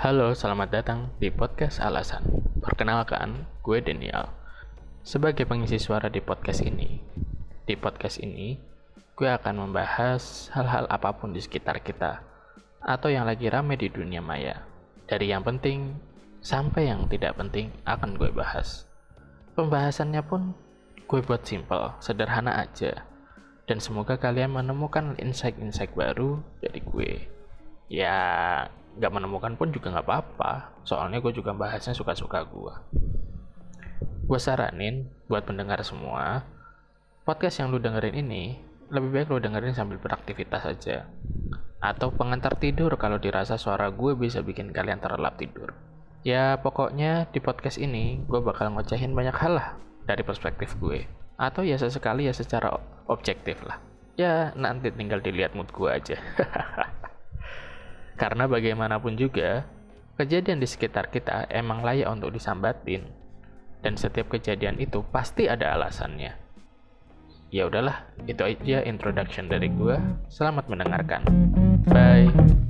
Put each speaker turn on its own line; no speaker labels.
Halo, selamat datang di podcast Alasan. Perkenalkan, gue Daniel. Sebagai pengisi suara di podcast ini, di podcast ini, gue akan membahas hal-hal apa pun di sekitar kita, atau yang lagi rame di dunia maya. Dari yang penting sampai yang tidak penting akan gue bahas. Pembahasannya pun gue buat simple, sederhana aja. Dan semoga kalian menemukan insight-insight baru dari gue. Ya, nggak menemukan pun juga nggak apa-apa. Soalnya gue juga bahasnya suka-suka gue. Gue saranin buat pendengar semua, podcast yang lu dengerin ini lebih baik lu dengerin sambil beraktivitas aja. Atau pengantar tidur kalau dirasa suara gue bisa bikin kalian terlelap tidur. Ya pokoknya di podcast ini gue bakal ngocehin banyak hal lah dari perspektif gue. Atau ya sesekali ya secara objektif lah. Ya nanti tinggal dilihat mood gue aja. Karena bagaimanapun juga, kejadian di sekitar kita emang layak untuk disambatin. Dan setiap kejadian itu pasti ada alasannya. Ya udahlah, itu aja introduction dari gua. Selamat mendengarkan. Bye.